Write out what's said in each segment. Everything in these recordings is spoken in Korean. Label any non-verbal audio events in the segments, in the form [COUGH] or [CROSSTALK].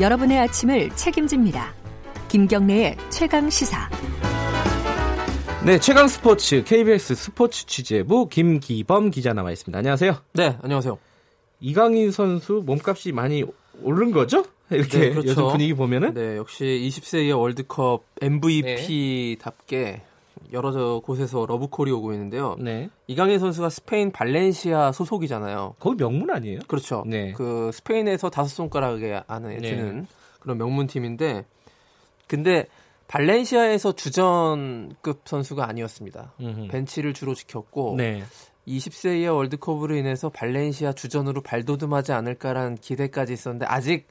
여러분의 아침을 책임집니다. 김경래의 최강 시사. 네, 최강 스포츠 KBS 스포츠 취재부 김기범 기자 나와 있습니다. 안녕하세요. 네, 안녕하세요. 이강인 선수 몸값이 많이 오른 거죠? 이렇게 네, 그렇죠. 요즘 분위기 보면은 네, 역시 20세 이하 월드컵 MVP답게 여러 곳에서 러브콜이 오고 있는데요. 네. 이강인 선수가 스페인 발렌시아 소속이잖아요. 거기 명문 아니에요? 그렇죠. 네. 그 스페인에서 다섯 손가락에 안에 드는 네. 그런 명문 팀인데 근데 발렌시아에서 주전급 선수가 아니었습니다. 음흠. 벤치를 주로 지켰고 네. 20세 이하 월드컵으로 인해서 발렌시아 주전으로 발돋움하지 않을까라는 기대까지 있었는데 아직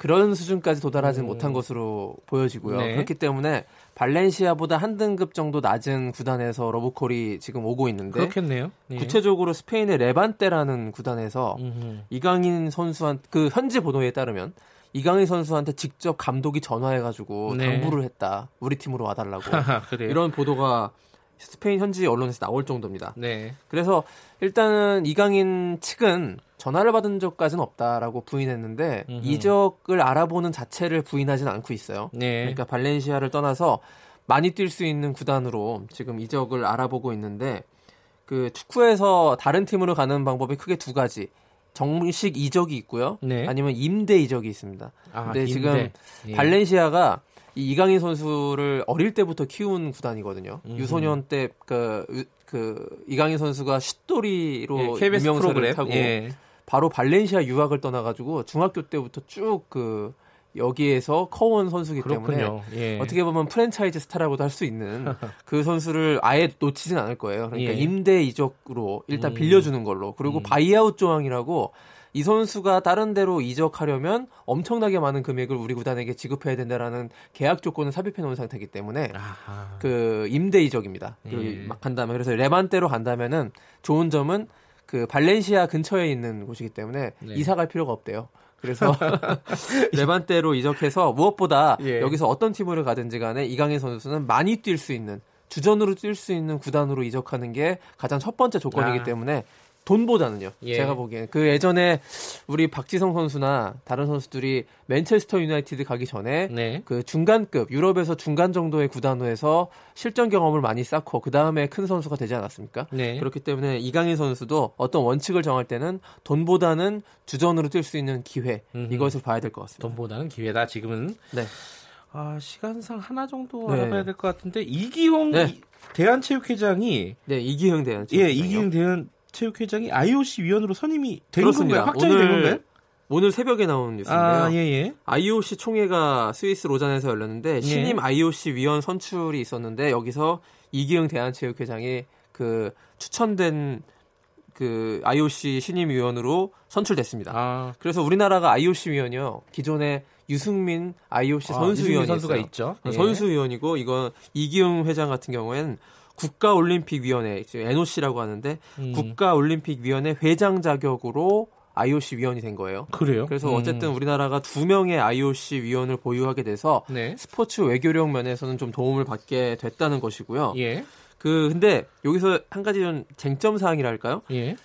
그런 수준까지 도달하지 음. 못한 것으로 보여지고요. 네. 그렇기 때문에 발렌시아보다 한 등급 정도 낮은 구단에서 러브콜이 지금 오고 있는데 그렇겠네요. 네. 구체적으로 스페인의 레반테라는 구단에서 음흠. 이강인 선수한 그 현지 보도에 따르면 이강인 선수한테 직접 감독이 전화해가지고 네. 당부를 했다. 우리 팀으로 와달라고. [LAUGHS] 이런 보도가 스페인 현지 언론에서 나올 정도입니다. 네. 그래서 일단은 이강인 측은 전화를 받은 적까지는 없다라고 부인했는데 음흠. 이적을 알아보는 자체를 부인하지는 않고 있어요. 네. 그러니까 발렌시아를 떠나서 많이 뛸 수 있는 구단으로 지금 이적을 알아보고 있는데 그 축구에서 다른 팀으로 가는 방법이 크게 두 가지. 정식 이적이 있고요. 네. 아니면 임대 이적이 있습니다. 아, 근데 임대. 지금 예. 발렌시아가 이 이강인 선수를 어릴 때부터 키운 구단이거든요. 음. 유소년 때그 그 이강인 선수가 슛돌이로 예, 유명세를 타고 예. 바로 발렌시아 유학을 떠나가지고 중학교 때부터 쭉 그 여기에서 커온 선수기 때문에 예. 어떻게 보면 프랜차이즈 스타라고도 할 수 있는 [LAUGHS] 그 선수를 아예 놓치진 않을 거예요. 그러니까 예. 임대 이적으로 일단 음. 빌려주는 걸로 그리고 음. buyout 조항이라고 이 선수가 다른 데로 이적하려면 엄청나게 많은 금액을 우리 구단에게 지급해야 된다라는 계약 조건을 삽입해 놓은 상태이기 때문에 아하. 그 임대 이적입니다. 예. 막 간다면 그래서 레반대로 간다면은 좋은 점은 그 발렌시아 근처에 있는 곳이기 때문에 네. 이사 갈 필요가 없대요. 그래서 [LAUGHS] [LAUGHS] 레반대로 이적해서 무엇보다 예. 여기서 어떤 팀으로 가든지 간에 이강인 선수는 많이 뛸 수 있는 주전으로 뛸 수 있는 구단으로 이적하는 게 가장 첫 번째 조건이기 아. 때문에 돈보다는요. 예. 제가 보기엔 그 예전에 우리 박지성 선수나 다른 선수들이 맨체스터 유나이티드 가기 전에 네. 그 중간급 유럽에서 중간 정도의 구단에서 실전 경험을 많이 쌓고 그 다음에 큰 선수가 되지 않았습니까? 네. 그렇기 때문에 이강인 선수도 어떤 원칙을 정할 때는 돈보다는 주전으로 뛸 수 있는 기회 음흠. 이것을 봐야 될 것 같습니다. 돈보다는 기회다 지금은. 네. 아 시간상 하나 정도 네. 알아봐야 될 것 같은데 이기홍 네. 대한체육회장이 네 이기흥 대한 예 이기흥 대한 체육회장이 IOC 위원으로 선임이 된 그렇습니다. 건가요? 확정이 오늘, 된 건가요? 오늘 새벽에 나온 뉴스인데요. 아, 예, 예. IOC 총회가 스위스 로잔에서 열렸는데 예. 신임 IOC 위원 선출이 있었는데 여기서 이기영 대한체육회장이 그 추천된 그 IOC 신임 위원으로 선출됐습니다. 아. 그래서 우리나라가 IOC 위원이요. 기존에 유승민 IOC 아, 선수 위원이 선수가 있죠. 예. 선수 위원이고 이건 이기영 회장 같은 경우에는 국가올림픽위원회 NOC라고 하는데 음. 국가올림픽위원회 회장 자격으로 IOC 위원이 된 거예요. 그래요? 그래서 음. 어쨌든 우리나라가 두 명의 IOC 위원을 보유하게 돼서 네. 스포츠 외교력 면에서는 좀 도움을 받게 됐다는 것이고요. 예. 그 근데 여기서 한 가지 좀 쟁점 사항이랄까요? 예.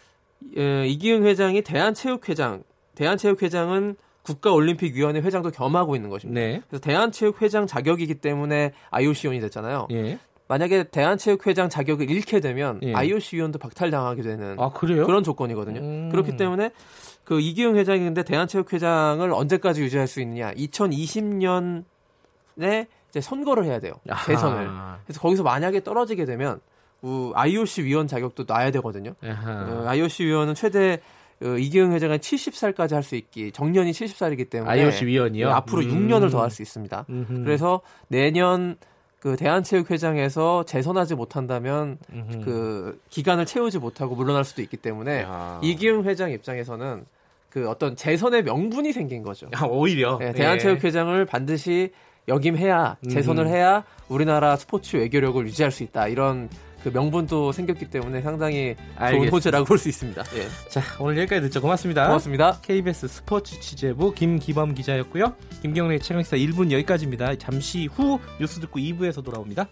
예, 이기흥 회장이 대한체육회장, 대한체육회장은 국가올림픽위원회 회장도 겸하고 있는 것입니다. 네. 그래서 대한체육회장 자격이기 때문에 IOC 위원이 됐잖아요. 예. 만약에 대한체육회장 자격을 잃게 되면 예. IOC 위원도 박탈당하게 되는 아, 그런 조건이거든요. 음. 그렇기 때문에 그 이기용 회장이 근데 대한체육회장을 언제까지 유지할 수 있느냐? 2020년에 이제 선거를 해야 돼요. 대선을. 그래서 거기서 만약에 떨어지게 되면 IOC 위원 자격도 놔야 되거든요. 어, IOC 위원은 최대 어, 이기영 회장은 70살까지 할 수 있기 정년이 70살이기 때문에 IOC 위원이요. 네, 앞으로 음. 6년을 더 할 수 있습니다. 음흠. 그래서 내년 그 대한체육회장에서 재선하지 못한다면 음흠. 그 기간을 채우지 못하고 물러날 수도 있기 때문에 야. 이기흥 회장 입장에서는 그 어떤 재선의 명분이 생긴 거죠. 아, 오히려 네, 대한체육회장을 네. 반드시 역임해야 재선을 해야 우리나라 스포츠 외교력을 유지할 수 있다 이런 그 명분도 생겼기 때문에 상당히. 좋은 호재라고 볼 수 있습니다. 예. 자, 오늘 여기까지 듣죠. 고맙습니다. 고맙습니다. KBS 스포츠 취재부 김기범 기자였고요. 김경래 최강시사 1분 여기까지입니다. 잠시 후 뉴스 듣고 2부에서 돌아옵니다.